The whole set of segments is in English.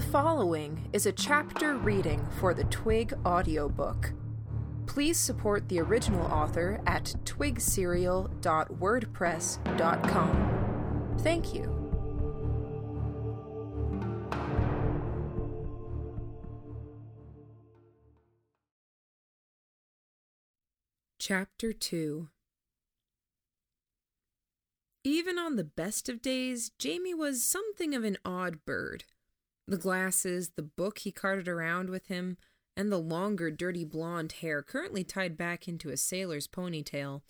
The following is a chapter reading for the Twig audiobook. Please support the original author at twigserial.wordpress.com. Thank you. Chapter 2 Even on the best of days, Jamie was something of an odd bird. The glasses, the book he carted around with him, and the longer, dirty blonde hair currently tied back into a sailor's ponytail,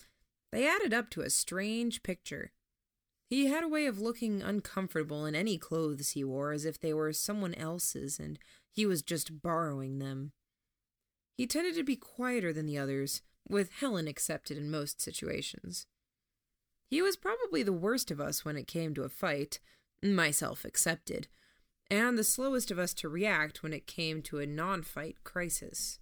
they added up to a strange picture. He had a way of looking uncomfortable in any clothes he wore as if they were someone else's and he was just borrowing them. He tended to be quieter than the others, with Helen accepted in most situations. He was probably the worst of us when it came to a fight, myself excepted and the slowest of us to react when it came to a non fight crisis.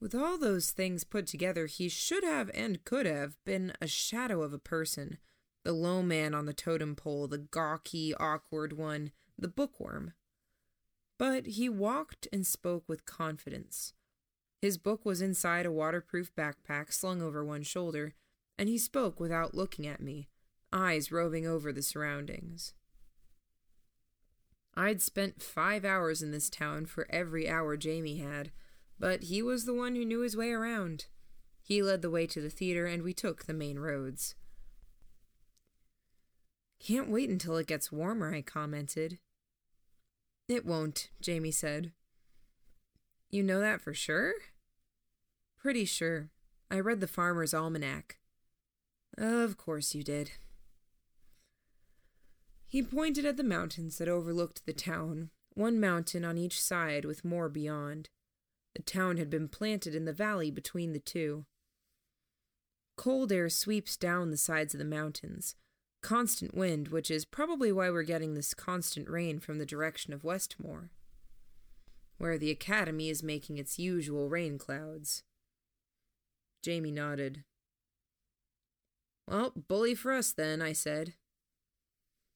With all those things put together, he should have and could have been a shadow of a person the low man on the totem pole, the gawky, awkward one, the bookworm. But he walked and spoke with confidence. His book was inside a waterproof backpack slung over one shoulder, and he spoke without looking at me, eyes roving over the surroundings. I'd spent five hours in this town for every hour Jamie had, but he was the one who knew his way around. He led the way to the theater, and we took the main roads. Can't wait until it gets warmer, I commented. It won't, Jamie said. You know that for sure? Pretty sure. I read the Farmer's Almanac. Of course you did. He pointed at the mountains that overlooked the town, one mountain on each side with more beyond. The town had been planted in the valley between the two. Cold air sweeps down the sides of the mountains. Constant wind, which is probably why we're getting this constant rain from the direction of Westmore, where the Academy is making its usual rain clouds. Jamie nodded. Well, bully for us then, I said.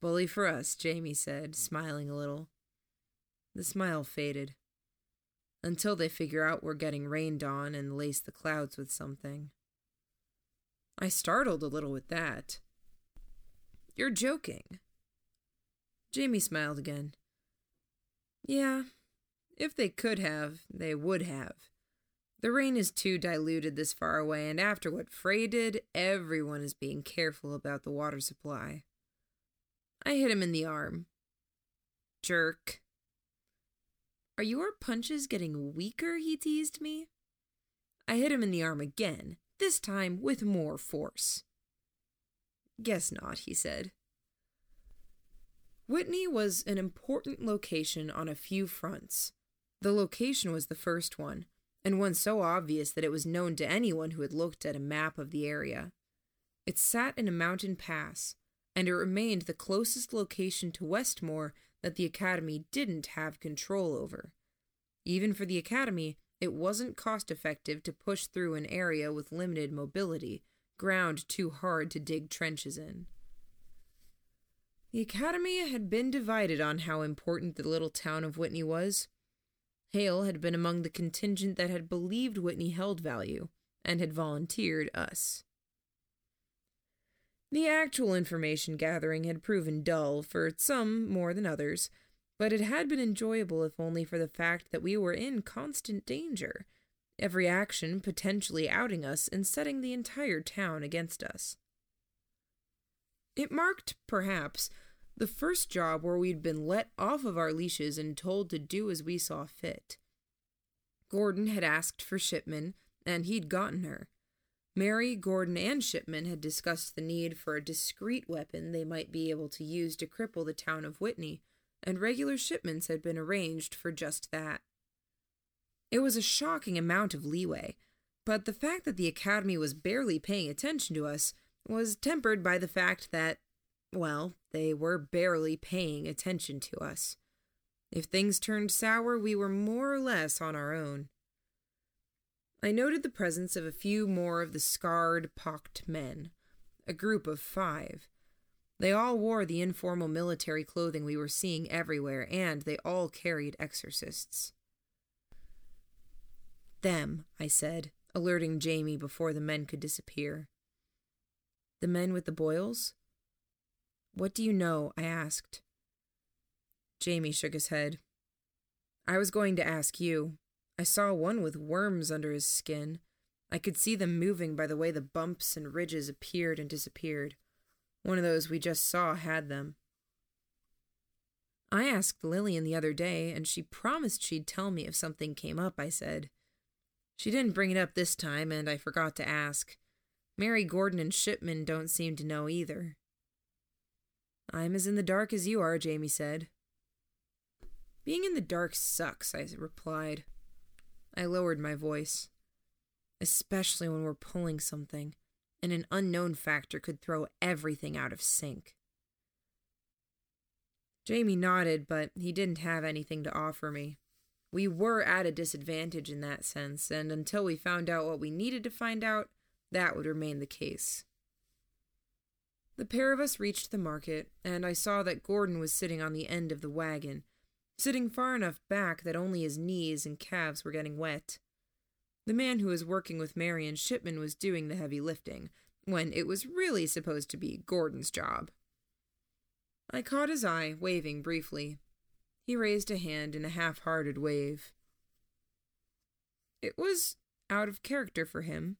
Bully for us, Jamie said, smiling a little. The smile faded. Until they figure out we're getting rained on and lace the clouds with something. I startled a little with that. You're joking. Jamie smiled again. Yeah, if they could have, they would have. The rain is too diluted this far away, and after what Fray did, everyone is being careful about the water supply. I hit him in the arm. Jerk. Are your punches getting weaker? He teased me. I hit him in the arm again, this time with more force. Guess not, he said. Whitney was an important location on a few fronts. The location was the first one, and one so obvious that it was known to anyone who had looked at a map of the area. It sat in a mountain pass, and it remained the closest location to Westmore that the Academy didn't have control over. Even for the Academy, it wasn't cost effective to push through an area with limited mobility, ground too hard to dig trenches in. The Academy had been divided on how important the little town of Whitney was. Hayle had been among the contingent that had believed Whitney held value and had volunteered us. The actual information gathering had proven dull for some more than others, but it had been enjoyable if only for the fact that we were in constant danger, every action potentially outing us and setting the entire town against us. It marked, perhaps, the first job where we'd been let off of our leashes and told to do as we saw fit. Gordon had asked for Shipman, and he'd gotten her. Mary, Gordon, and Shipman had discussed the need for a discreet weapon they might be able to use to cripple the town of Whitney, and regular shipments had been arranged for just that. It was a shocking amount of leeway, but the fact that the Academy was barely paying attention to us was tempered by the fact that, well, they were barely paying attention to us. If things turned sour, we were more or less on our own. I noted the presence of a few more of the scarred, pocked men, a group of five. They all wore the informal military clothing we were seeing everywhere, and they all carried exorcists. Them, I said, alerting Jamie before the men could disappear. The men with the boils? What do you know? I asked. Jamie shook his head. I was going to ask you. I saw one with worms under his skin. I could see them moving by the way the bumps and ridges appeared and disappeared. One of those we just saw had them. I asked Lillian the other day, and she promised she'd tell me if something came up, I said. She didn't bring it up this time, and I forgot to ask. Mary Gordon and Shipman don't seem to know either. I'm as in the dark as you are, Jamie said. Being in the dark sucks, I replied. I lowered my voice. Especially when we're pulling something, and an unknown factor could throw everything out of sync. Jamie nodded, but he didn't have anything to offer me. We were at a disadvantage in that sense, and until we found out what we needed to find out, that would remain the case. The pair of us reached the market, and I saw that Gordon was sitting on the end of the wagon, sitting far enough back that only his knees and calves were getting wet. The man who was working with Marion Shipman was doing the heavy lifting, when it was really supposed to be Gordon's job. I caught his eye, waving briefly. He raised a hand in a half hearted wave. It was out of character for him,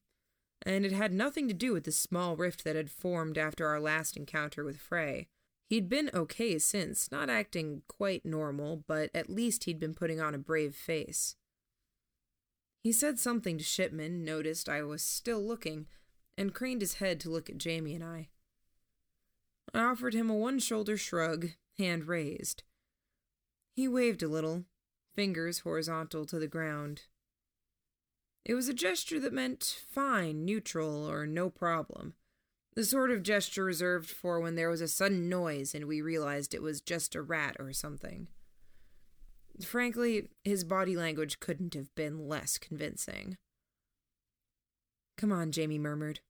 and it had nothing to do with the small rift that had formed after our last encounter with Fray. He'd been okay since, not acting quite normal, but at least he'd been putting on a brave face. He said something to Shipman, noticed I was still looking, and craned his head to look at Jamie and I. I offered him a one shoulder shrug, hand raised. He waved a little, fingers horizontal to the ground. It was a gesture that meant fine, neutral, or no problem. The sort of gesture reserved for when there was a sudden noise and we realized it was just a rat or something. Frankly, his body language couldn't have been less convincing. Come on, Jamie murmured.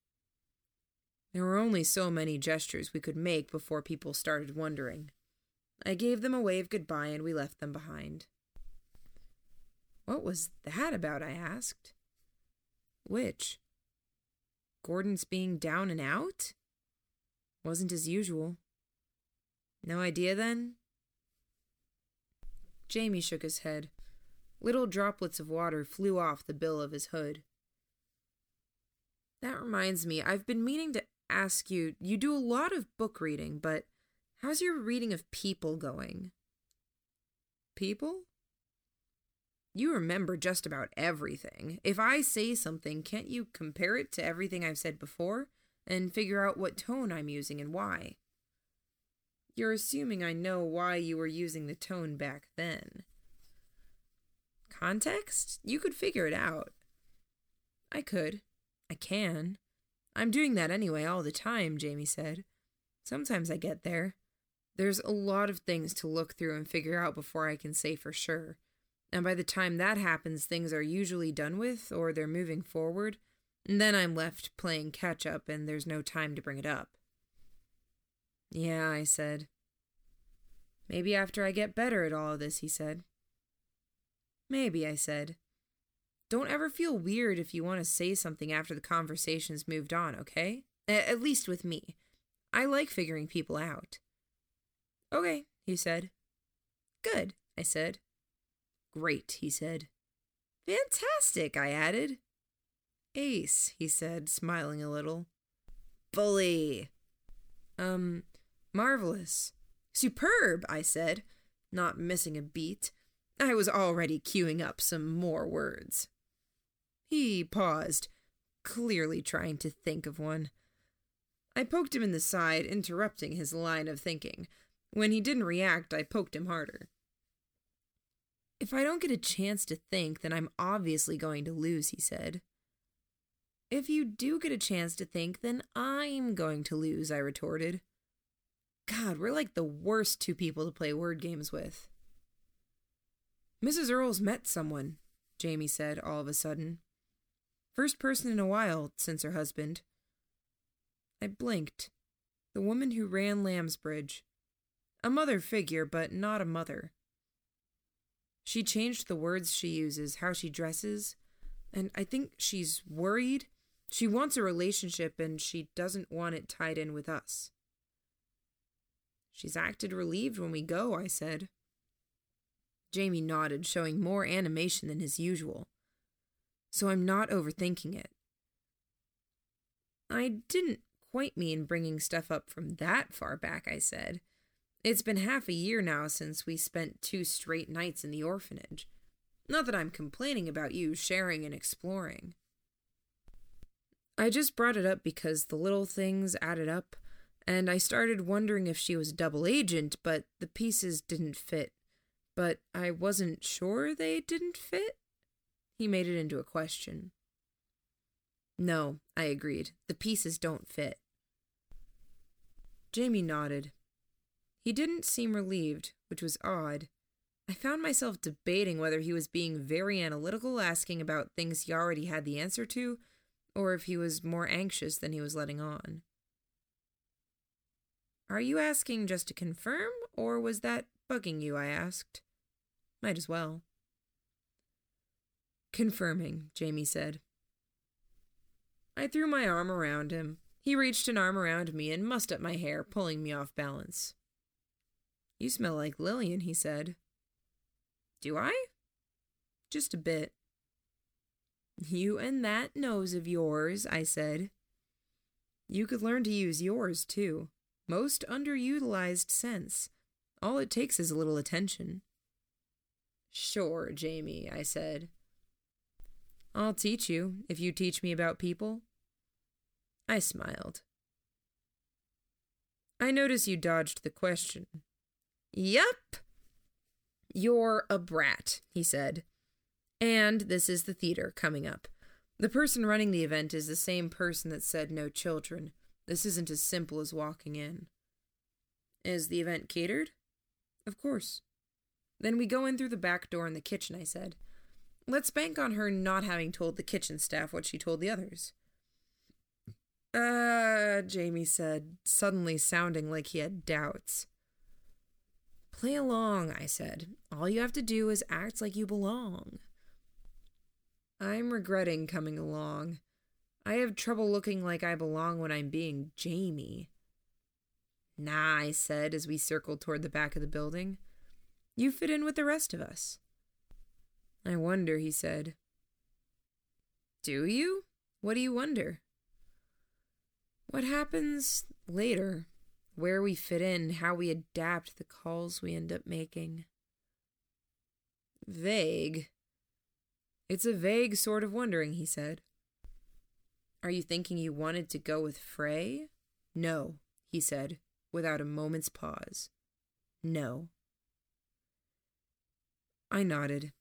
There were only so many gestures we could make before people started wondering. I gave them a wave goodbye and we left them behind. What was that about? I asked. Which? Gordon's being down and out? Wasn't as usual. No idea then? Jamie shook his head. Little droplets of water flew off the bill of his hood. That reminds me, I've been meaning to ask you you do a lot of book reading, but how's your reading of people going? People? You remember just about everything. If I say something, can't you compare it to everything I've said before and figure out what tone I'm using and why? You're assuming I know why you were using the tone back then. Context? You could figure it out. I could. I can. I'm doing that anyway all the time, Jamie said. Sometimes I get there. There's a lot of things to look through and figure out before I can say for sure. And by the time that happens, things are usually done with or they're moving forward. And then I'm left playing catch up and there's no time to bring it up. Yeah, I said. Maybe after I get better at all of this, he said. Maybe, I said. Don't ever feel weird if you want to say something after the conversation's moved on, okay? A- at least with me. I like figuring people out. Okay, he said. Good, I said. Great, he said. Fantastic, I added. Ace, he said, smiling a little. Bully. Um, marvelous. Superb, I said, not missing a beat. I was already queuing up some more words. He paused, clearly trying to think of one. I poked him in the side, interrupting his line of thinking. When he didn't react, I poked him harder. If I don't get a chance to think, then I'm obviously going to lose, he said. If you do get a chance to think, then I'm going to lose, I retorted. God, we're like the worst two people to play word games with. Mrs. Earle's met someone, Jamie said all of a sudden. First person in a while since her husband. I blinked. The The woman who ran Lambsbridge. A mother figure, but not a mother. She changed the words she uses, how she dresses, and I think she's worried. She wants a relationship and she doesn't want it tied in with us. She's acted relieved when we go, I said. Jamie nodded, showing more animation than his usual. So I'm not overthinking it. I didn't quite mean bringing stuff up from that far back, I said. It's been half a year now since we spent two straight nights in the orphanage. Not that I'm complaining about you sharing and exploring. I just brought it up because the little things added up, and I started wondering if she was a double agent, but the pieces didn't fit. But I wasn't sure they didn't fit? He made it into a question. No, I agreed. The pieces don't fit. Jamie nodded. He didn't seem relieved, which was odd. I found myself debating whether he was being very analytical, asking about things he already had the answer to, or if he was more anxious than he was letting on. Are you asking just to confirm, or was that bugging you? I asked. Might as well. Confirming, Jamie said. I threw my arm around him. He reached an arm around me and mussed up my hair, pulling me off balance. You smell like Lillian, he said. Do I? Just a bit. You and that nose of yours, I said. You could learn to use yours, too. Most underutilized sense. All it takes is a little attention. Sure, Jamie, I said. I'll teach you if you teach me about people. I smiled. I notice you dodged the question. Yup. You're a brat, he said. And this is the theater coming up. The person running the event is the same person that said no children. This isn't as simple as walking in. Is the event catered? Of course. Then we go in through the back door in the kitchen, I said. Let's bank on her not having told the kitchen staff what she told the others. Uh, Jamie said, suddenly sounding like he had doubts. Play along, I said. All you have to do is act like you belong. I'm regretting coming along. I have trouble looking like I belong when I'm being Jamie. Nah, I said as we circled toward the back of the building. You fit in with the rest of us. I wonder, he said. Do you? What do you wonder? What happens later? Where we fit in, how we adapt the calls we end up making. Vague. It's a vague sort of wondering, he said. Are you thinking you wanted to go with Fray? No, he said, without a moment's pause. No. I nodded.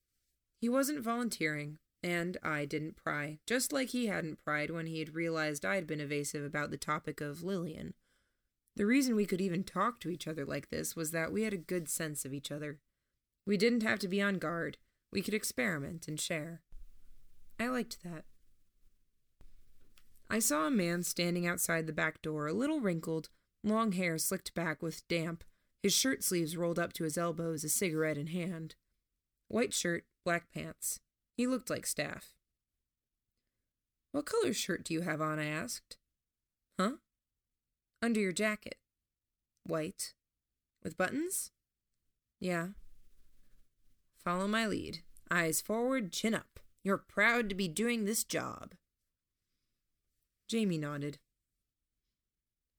He wasn't volunteering, and I didn't pry, just like he hadn't pried when he had realized I'd been evasive about the topic of Lillian. The reason we could even talk to each other like this was that we had a good sense of each other. We didn't have to be on guard. We could experiment and share. I liked that. I saw a man standing outside the back door, a little wrinkled, long hair slicked back with damp, his shirt sleeves rolled up to his elbows, a cigarette in hand. White shirt, black pants. He looked like staff. What color shirt do you have on? I asked. Huh? Under your jacket. White. With buttons? Yeah. Follow my lead. Eyes forward, chin up. You're proud to be doing this job. Jamie nodded.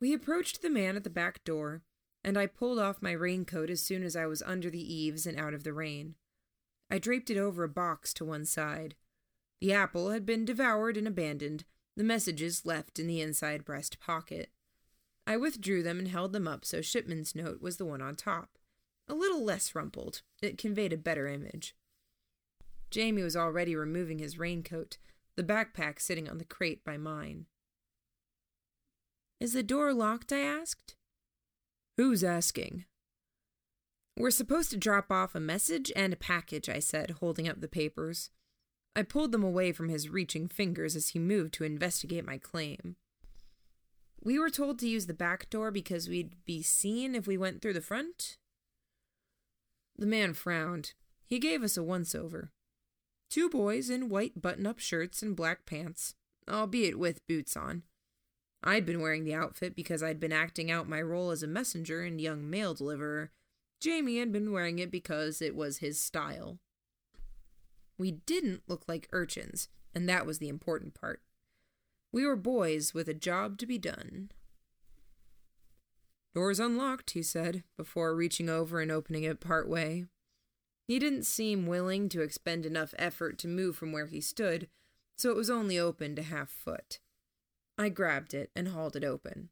We approached the man at the back door, and I pulled off my raincoat as soon as I was under the eaves and out of the rain. I draped it over a box to one side. The apple had been devoured and abandoned, the messages left in the inside breast pocket. I withdrew them and held them up so Shipman's note was the one on top. A little less rumpled. It conveyed a better image. Jamie was already removing his raincoat, the backpack sitting on the crate by mine. Is the door locked? I asked. Who's asking? We're supposed to drop off a message and a package, I said, holding up the papers. I pulled them away from his reaching fingers as he moved to investigate my claim. We were told to use the back door because we'd be seen if we went through the front. The man frowned. He gave us a once over. Two boys in white button up shirts and black pants, albeit with boots on. I'd been wearing the outfit because I'd been acting out my role as a messenger and young mail deliverer. Jamie had been wearing it because it was his style. We didn't look like urchins, and that was the important part. We were boys with a job to be done. Door's unlocked, he said, before reaching over and opening it part way. He didn't seem willing to expend enough effort to move from where he stood, so it was only opened a half foot. I grabbed it and hauled it open.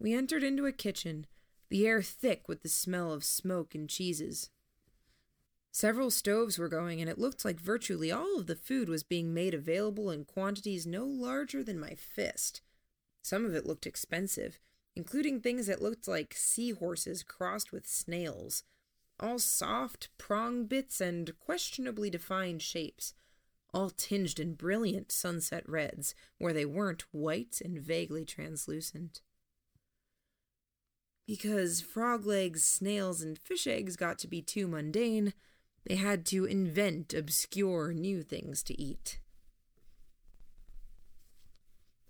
We entered into a kitchen, the air thick with the smell of smoke and cheeses. Several stoves were going, and it looked like virtually all of the food was being made available in quantities no larger than my fist. Some of it looked expensive, including things that looked like seahorses crossed with snails, all soft prong bits and questionably defined shapes, all tinged in brilliant sunset reds where they weren't white and vaguely translucent. Because frog legs, snails, and fish eggs got to be too mundane, they had to invent obscure new things to eat.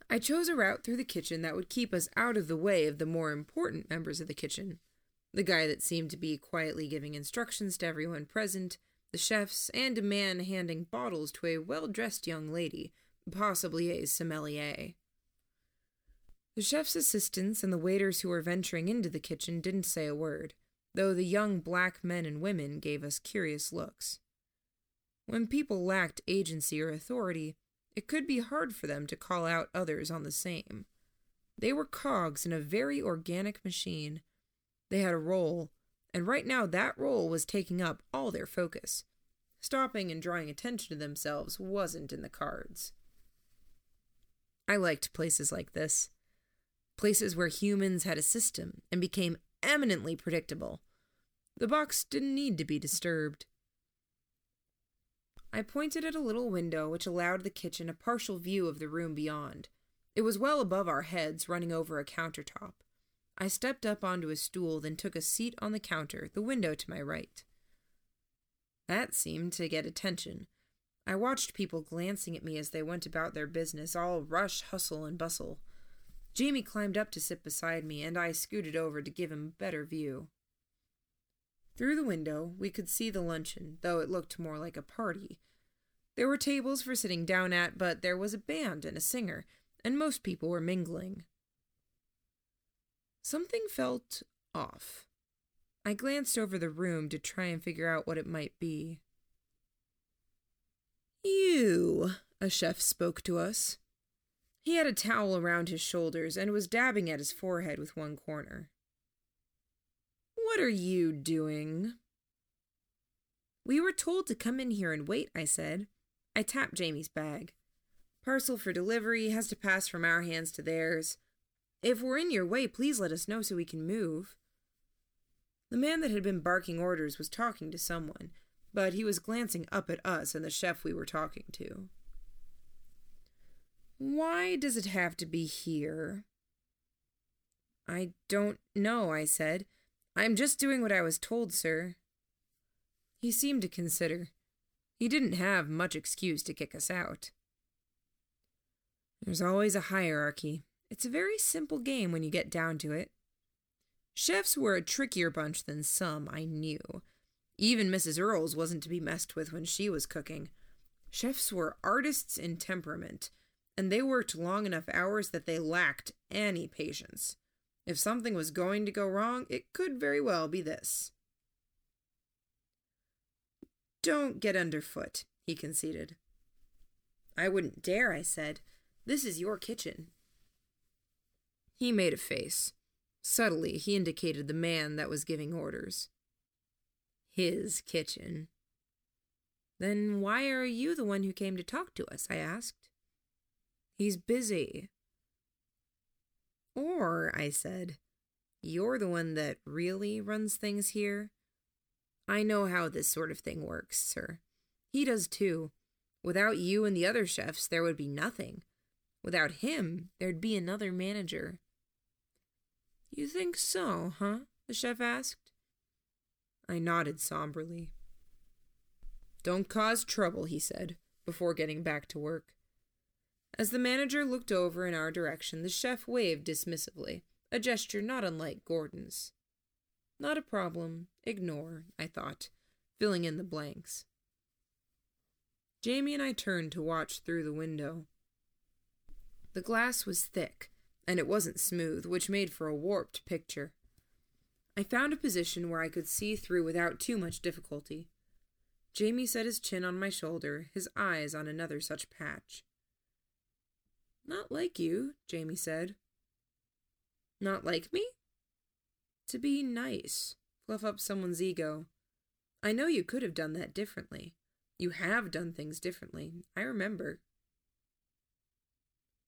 I chose a route through the kitchen that would keep us out of the way of the more important members of the kitchen. The guy that seemed to be quietly giving instructions to everyone present, the chefs, and a man handing bottles to a well dressed young lady, possibly a sommelier. The chef's assistants and the waiters who were venturing into the kitchen didn't say a word though the young black men and women gave us curious looks. When people lacked agency or authority, it could be hard for them to call out others on the same. They were cogs in a very organic machine. They had a role, and right now that role was taking up all their focus. Stopping and drawing attention to themselves wasn't in the cards. I liked places like this. Places where humans had a system and became eminently predictable. The box didn't need to be disturbed. I pointed at a little window which allowed the kitchen a partial view of the room beyond. It was well above our heads, running over a countertop. I stepped up onto a stool, then took a seat on the counter, the window to my right. That seemed to get attention. I watched people glancing at me as they went about their business, all rush, hustle, and bustle. Jamie climbed up to sit beside me, and I scooted over to give him a better view. Through the window, we could see the luncheon, though it looked more like a party. There were tables for sitting down at, but there was a band and a singer, and most people were mingling. Something felt off. I glanced over the room to try and figure out what it might be. You, a chef spoke to us. He had a towel around his shoulders and was dabbing at his forehead with one corner. What are you doing? We were told to come in here and wait, I said. I tapped Jamie's bag. Parcel for delivery has to pass from our hands to theirs. If we're in your way, please let us know so we can move. The man that had been barking orders was talking to someone, but he was glancing up at us and the chef we were talking to. Why does it have to be here? I don't know, I said. I'm just doing what I was told, sir. He seemed to consider. He didn't have much excuse to kick us out. There's always a hierarchy. It's a very simple game when you get down to it. Chefs were a trickier bunch than some, I knew. Even Mrs. Earls wasn't to be messed with when she was cooking. Chefs were artists in temperament, and they worked long enough hours that they lacked any patience. If something was going to go wrong, it could very well be this. Don't get underfoot, he conceded. I wouldn't dare, I said. This is your kitchen. He made a face. Subtly, he indicated the man that was giving orders. His kitchen. Then why are you the one who came to talk to us? I asked. He's busy. Or, I said, you're the one that really runs things here? I know how this sort of thing works, sir. He does too. Without you and the other chefs, there would be nothing. Without him, there'd be another manager. You think so, huh? the chef asked. I nodded somberly. Don't cause trouble, he said, before getting back to work. As the manager looked over in our direction, the chef waved dismissively, a gesture not unlike Gordon's. Not a problem. Ignore, I thought, filling in the blanks. Jamie and I turned to watch through the window. The glass was thick, and it wasn't smooth, which made for a warped picture. I found a position where I could see through without too much difficulty. Jamie set his chin on my shoulder, his eyes on another such patch. Not like you, Jamie said. Not like me? To be nice, fluff up someone's ego. I know you could have done that differently. You have done things differently. I remember.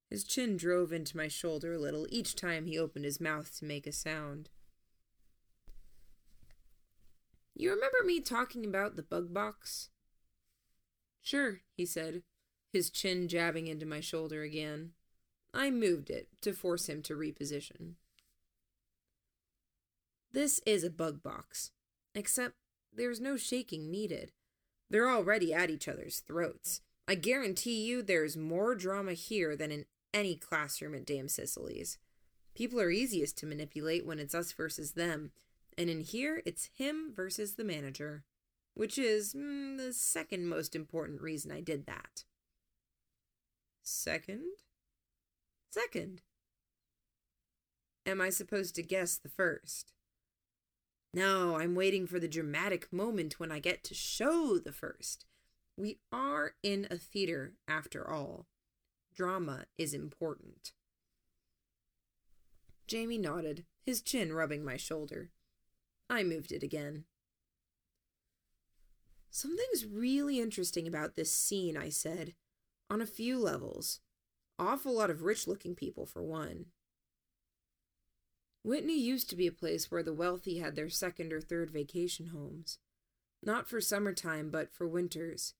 His chin drove into my shoulder a little each time he opened his mouth to make a sound. You remember me talking about the bug box? Sure, he said, his chin jabbing into my shoulder again. I moved it to force him to reposition. This is a bug box, except there's no shaking needed. They're already at each other's throats. I guarantee you there's more drama here than in any classroom at Dame Cicely's. People are easiest to manipulate when it's us versus them, and in here it's him versus the manager, which is mm, the second most important reason I did that. Second? Second. Am I supposed to guess the first? No, I'm waiting for the dramatic moment when I get to show the first. We are in a theater, after all. Drama is important. Jamie nodded, his chin rubbing my shoulder. I moved it again. Something's really interesting about this scene, I said, on a few levels. Awful lot of rich looking people, for one. Whitney used to be a place where the wealthy had their second or third vacation homes. Not for summertime, but for winters.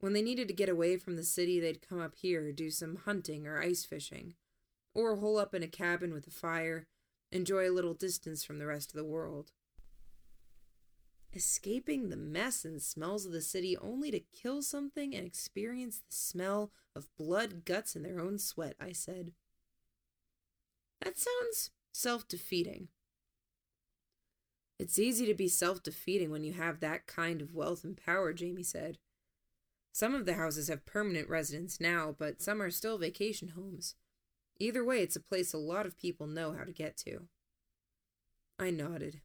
When they needed to get away from the city, they'd come up here, do some hunting or ice fishing, or hole up in a cabin with a fire, enjoy a little distance from the rest of the world. Escaping the mess and smells of the city only to kill something and experience the smell of blood, guts, and their own sweat, I said. That sounds self defeating. It's easy to be self defeating when you have that kind of wealth and power, Jamie said. Some of the houses have permanent residents now, but some are still vacation homes. Either way, it's a place a lot of people know how to get to. I nodded.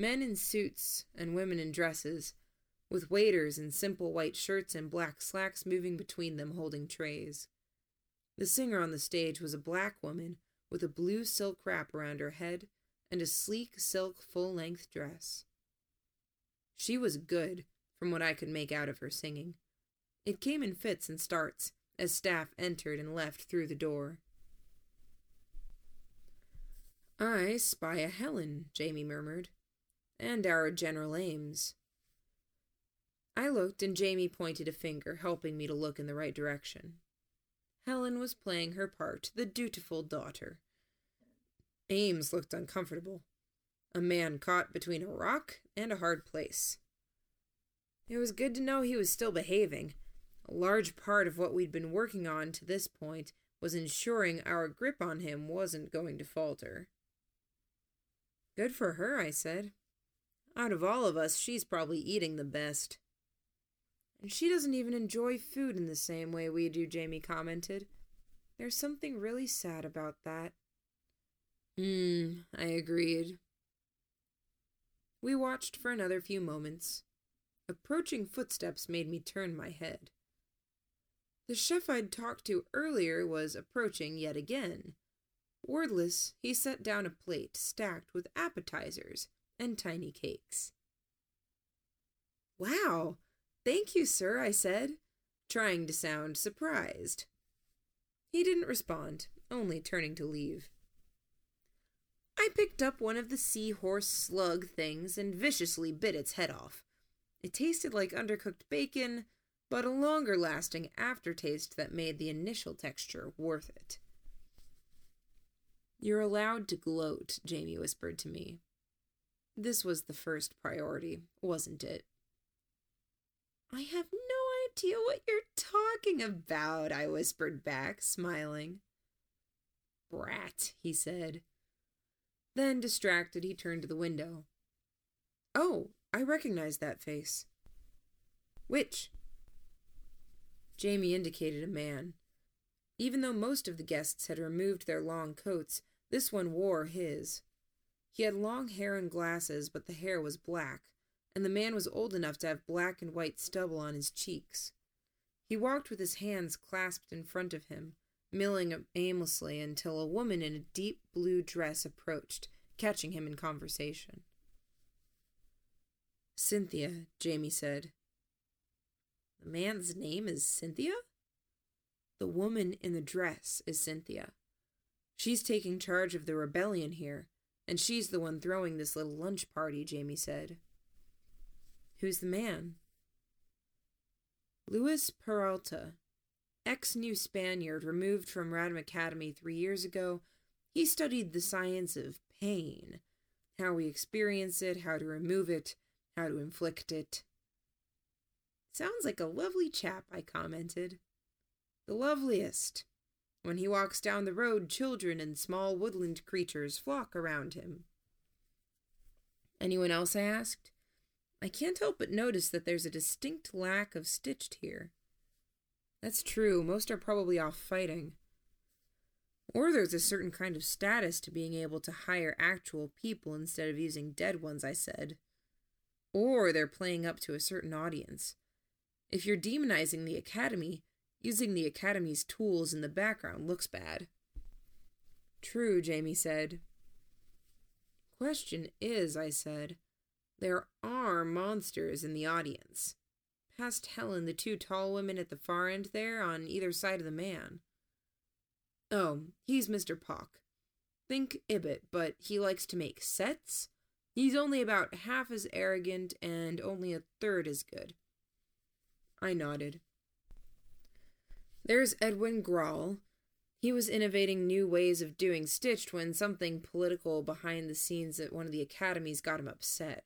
Men in suits and women in dresses, with waiters in simple white shirts and black slacks moving between them holding trays. The singer on the stage was a black woman with a blue silk wrap around her head and a sleek silk full length dress. She was good, from what I could make out of her singing. It came in fits and starts as staff entered and left through the door. I spy a Helen, Jamie murmured, and our General Ames. I looked, and Jamie pointed a finger, helping me to look in the right direction. Helen was playing her part, the dutiful daughter. Ames looked uncomfortable, a man caught between a rock and a hard place. It was good to know he was still behaving. A large part of what we'd been working on to this point was ensuring our grip on him wasn't going to falter. Good for her, I said. Out of all of us, she's probably eating the best. And she doesn't even enjoy food in the same way we do, Jamie commented. There's something really sad about that. Hmm, I agreed. We watched for another few moments. Approaching footsteps made me turn my head. The chef I'd talked to earlier was approaching yet again. Wordless, he set down a plate stacked with appetizers and tiny cakes. Wow! Thank you, sir, I said, trying to sound surprised. He didn't respond, only turning to leave. I picked up one of the seahorse slug things and viciously bit its head off. It tasted like undercooked bacon, but a longer lasting aftertaste that made the initial texture worth it. You're allowed to gloat, Jamie whispered to me. This was the first priority, wasn't it? I have no idea what you're talking about, I whispered back, smiling. Brat, he said. Then, distracted, he turned to the window. Oh, I recognize that face. Which? Jamie indicated a man. Even though most of the guests had removed their long coats, this one wore his. He had long hair and glasses, but the hair was black, and the man was old enough to have black and white stubble on his cheeks. He walked with his hands clasped in front of him, milling aimlessly until a woman in a deep blue dress approached, catching him in conversation. Cynthia, Jamie said. The man's name is Cynthia? The woman in the dress is Cynthia. She's taking charge of the rebellion here, and she's the one throwing this little lunch party, Jamie said. Who's the man? Luis Peralta, ex new Spaniard removed from Radham Academy three years ago. He studied the science of pain, how we experience it, how to remove it, how to inflict it. Sounds like a lovely chap, I commented. The loveliest. When he walks down the road, children and small woodland creatures flock around him. Anyone else? I asked. I can't help but notice that there's a distinct lack of stitched here. That's true, most are probably off fighting. Or there's a certain kind of status to being able to hire actual people instead of using dead ones, I said. Or they're playing up to a certain audience. If you're demonizing the Academy, using the Academy's tools in the background looks bad. True, Jamie said. Question is, I said, there are monsters in the audience. Past Helen, the two tall women at the far end there, on either side of the man. Oh, he's Mr. Pock. Think Ibbot, but he likes to make sets. He's only about half as arrogant and only a third as good. I nodded. There's Edwin Grawl. He was innovating new ways of doing stitched when something political behind the scenes at one of the academies got him upset.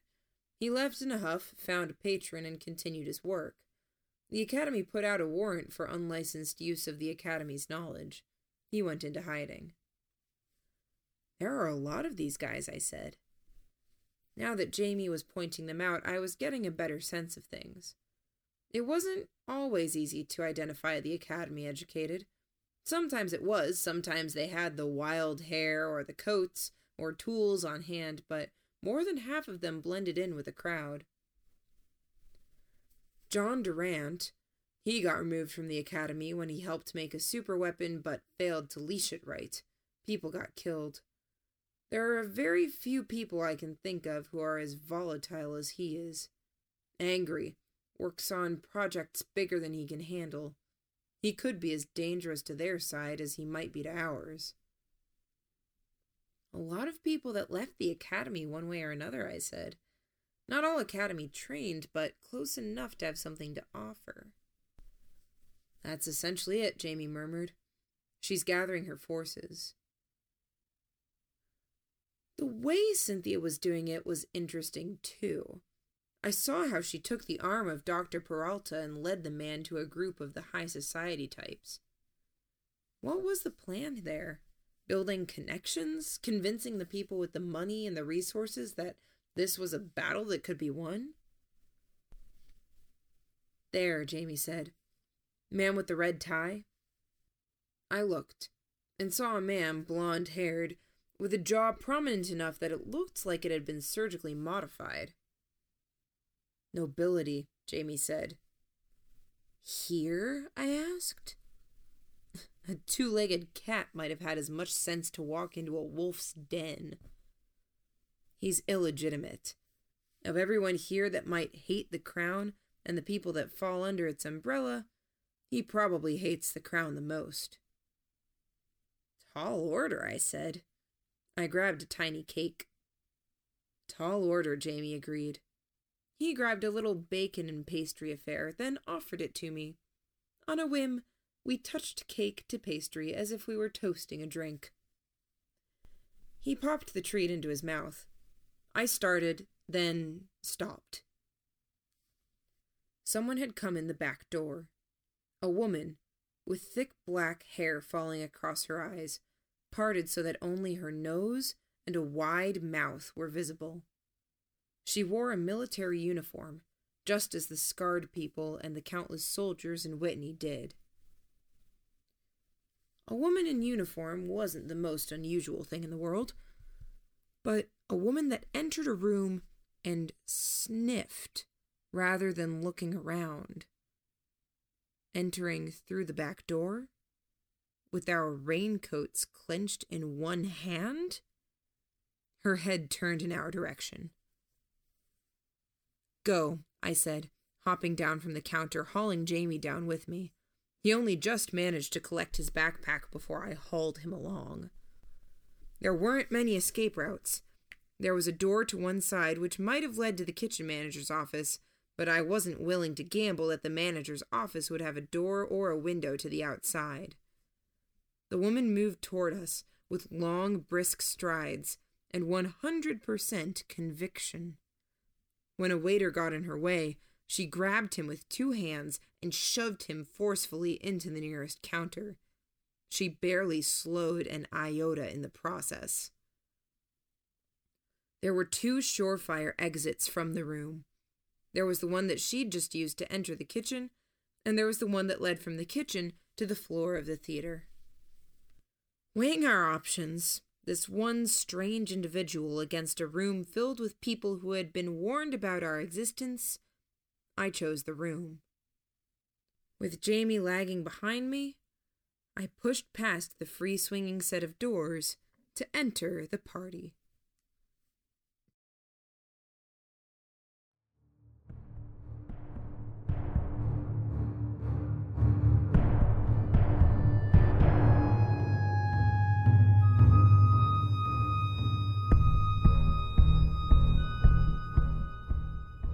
He left in a huff, found a patron, and continued his work. The academy put out a warrant for unlicensed use of the academy's knowledge. He went into hiding. There are a lot of these guys, I said. Now that Jamie was pointing them out, I was getting a better sense of things. It wasn't always easy to identify the academy educated. Sometimes it was, sometimes they had the wild hair or the coats or tools on hand, but more than half of them blended in with the crowd. John Durant, he got removed from the academy when he helped make a super weapon but failed to leash it right. People got killed. There are very few people I can think of who are as volatile as he is. Angry, works on projects bigger than he can handle. He could be as dangerous to their side as he might be to ours. A lot of people that left the academy one way or another, I said. Not all academy trained, but close enough to have something to offer. That's essentially it, Jamie murmured. She's gathering her forces. The way Cynthia was doing it was interesting, too. I saw how she took the arm of Dr. Peralta and led the man to a group of the high society types. What was the plan there? Building connections? Convincing the people with the money and the resources that this was a battle that could be won? There, Jamie said. Man with the red tie? I looked and saw a man, blond haired, with a jaw prominent enough that it looked like it had been surgically modified. Nobility, Jamie said. Here? I asked. A two legged cat might have had as much sense to walk into a wolf's den. He's illegitimate. Of everyone here that might hate the crown and the people that fall under its umbrella, he probably hates the crown the most. Tall order, I said. I grabbed a tiny cake. Tall order, Jamie agreed. He grabbed a little bacon and pastry affair, then offered it to me. On a whim, we touched cake to pastry as if we were toasting a drink. He popped the treat into his mouth. I started, then stopped. Someone had come in the back door. A woman, with thick black hair falling across her eyes, parted so that only her nose and a wide mouth were visible. She wore a military uniform, just as the scarred people and the countless soldiers in Whitney did. A woman in uniform wasn't the most unusual thing in the world, but a woman that entered a room and sniffed rather than looking around. Entering through the back door, with our raincoats clenched in one hand, her head turned in our direction. Go, I said, hopping down from the counter, hauling Jamie down with me. He only just managed to collect his backpack before I hauled him along. There weren't many escape routes. There was a door to one side which might have led to the kitchen manager's office, but I wasn't willing to gamble that the manager's office would have a door or a window to the outside. The woman moved toward us with long, brisk strides and 100% conviction. When a waiter got in her way, she grabbed him with two hands and shoved him forcefully into the nearest counter. She barely slowed an iota in the process. There were two surefire exits from the room. There was the one that she'd just used to enter the kitchen, and there was the one that led from the kitchen to the floor of the theater. Weighing our options, this one strange individual against a room filled with people who had been warned about our existence, I chose the room. With Jamie lagging behind me, I pushed past the free swinging set of doors to enter the party.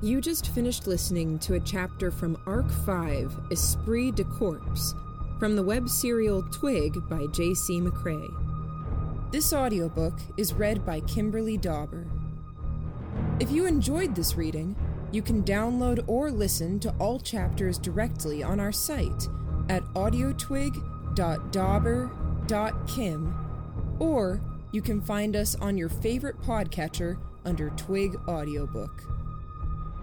You just finished listening to a chapter from Arc 5 Esprit de Corps from the web serial Twig by J.C. McCrae. This audiobook is read by Kimberly Dauber. If you enjoyed this reading, you can download or listen to all chapters directly on our site at audiotwig.dauber.kim, or you can find us on your favorite podcatcher under Twig Audiobook.